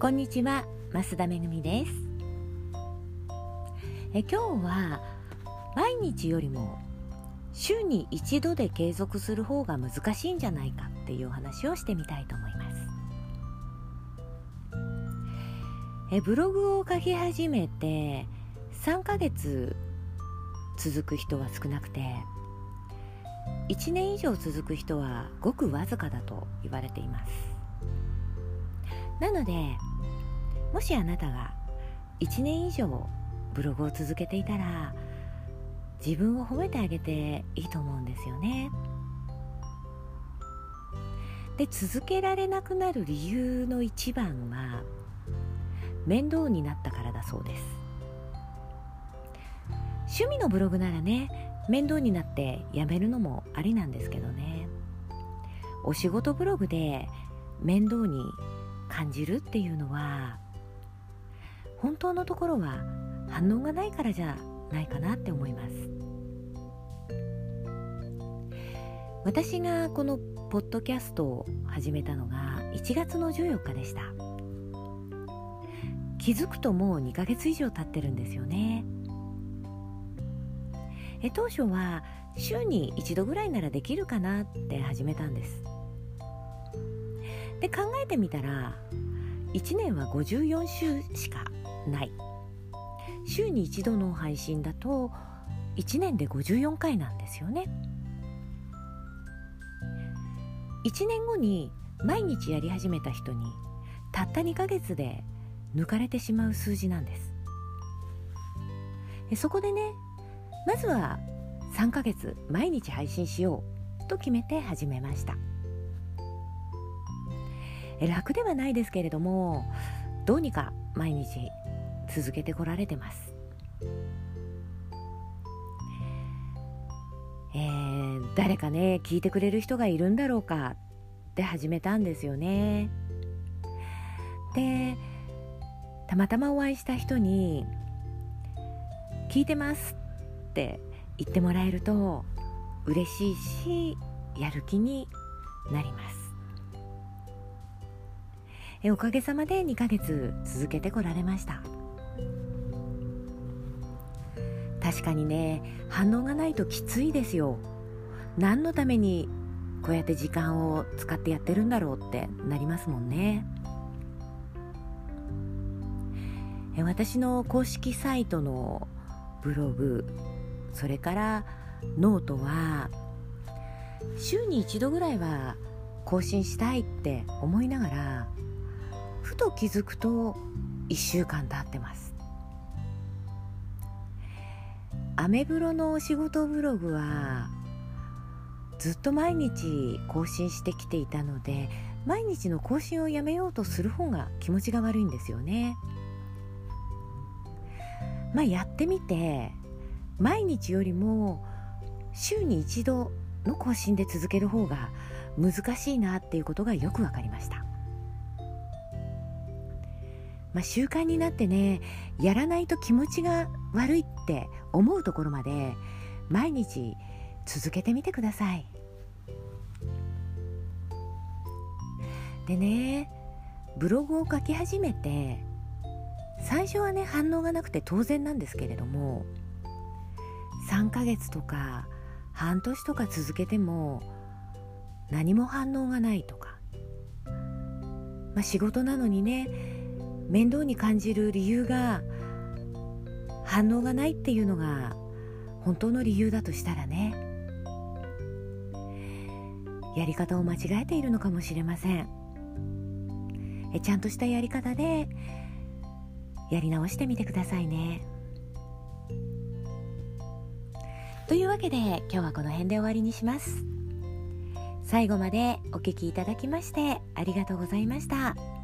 こんにちは増田めぐみです。え今日は毎日よりも週に一度で継続する方が難しいんじゃないかっていうお話をしてみたいと思います。えブログを書き始めて3ヶ月続く人は少なくて1年以上続く人はごくわずかだと言われています。なのでもしあなたが1年以上ブログを続けていたら自分を褒めてあげていいと思うんですよね。で続けられなくなる理由の一番は面倒になったからだそうです。趣味のブログならね面倒になってやめるのもありなんですけどね。お仕事ブログで面倒に感じるっていうのは本当のところは反応がないからじゃないかなって思います。私がこのポッドキャストを始めたのが1月の14日でした。気づくともう2ヶ月以上経ってるんですよね。え当初は週に一度ぐらいならできるかなって始めたんです。で考えてみたら1年は54週しかない。週に一度の配信だと1年で54回なんですよね。1年後に毎日やり始めた人にたった2ヶ月で抜かれてしまう数字なんです。そこでねまずは3ヶ月毎日配信しようと決めて始めました。楽ではないですけれどもどうにか毎日続けてこられてます。えー、誰かね聞いてくれる人がいるんだろうかって始めたんですよね。でたまたまお会いした人に「聞いてます」って言ってもらえると嬉しいしやる気になります。えおかげさまで2ヶ月続けてこられました。確かにね反応がないときついですよ。何のためにこうやって時間を使ってやってるんだろうってなりますもんね。私の公式サイトのブログそれからノートは週に一度ぐらいは更新したいって思いながらふと気づくと1週間経ってます。アメブロのお仕事ブログはずっと毎日更新してきていたので毎日の更新をやめようとする方が気持ちが悪いんですよね。まあやってみて毎日よりも週に一度の更新で続ける方が難しいなっていうことがよく分かりました。まあ、習慣になってねやらないと気持ちが悪いって思うところまで毎日続けてみてください。でねブログを書き始めて最初はね反応がなくて当然なんですけれども3ヶ月とか半年とか続けても何も反応がないとか、まあ、仕事なのにね面倒に感じる理由が反応がないっていうのが本当の理由だとしたらね。やり方を間違えているのかもしれません。えちゃんとしたやり方でやり直してみてくださいね。というわけで今日はこの辺で終わりにします。最後までお聴きいただきましてありがとうございました。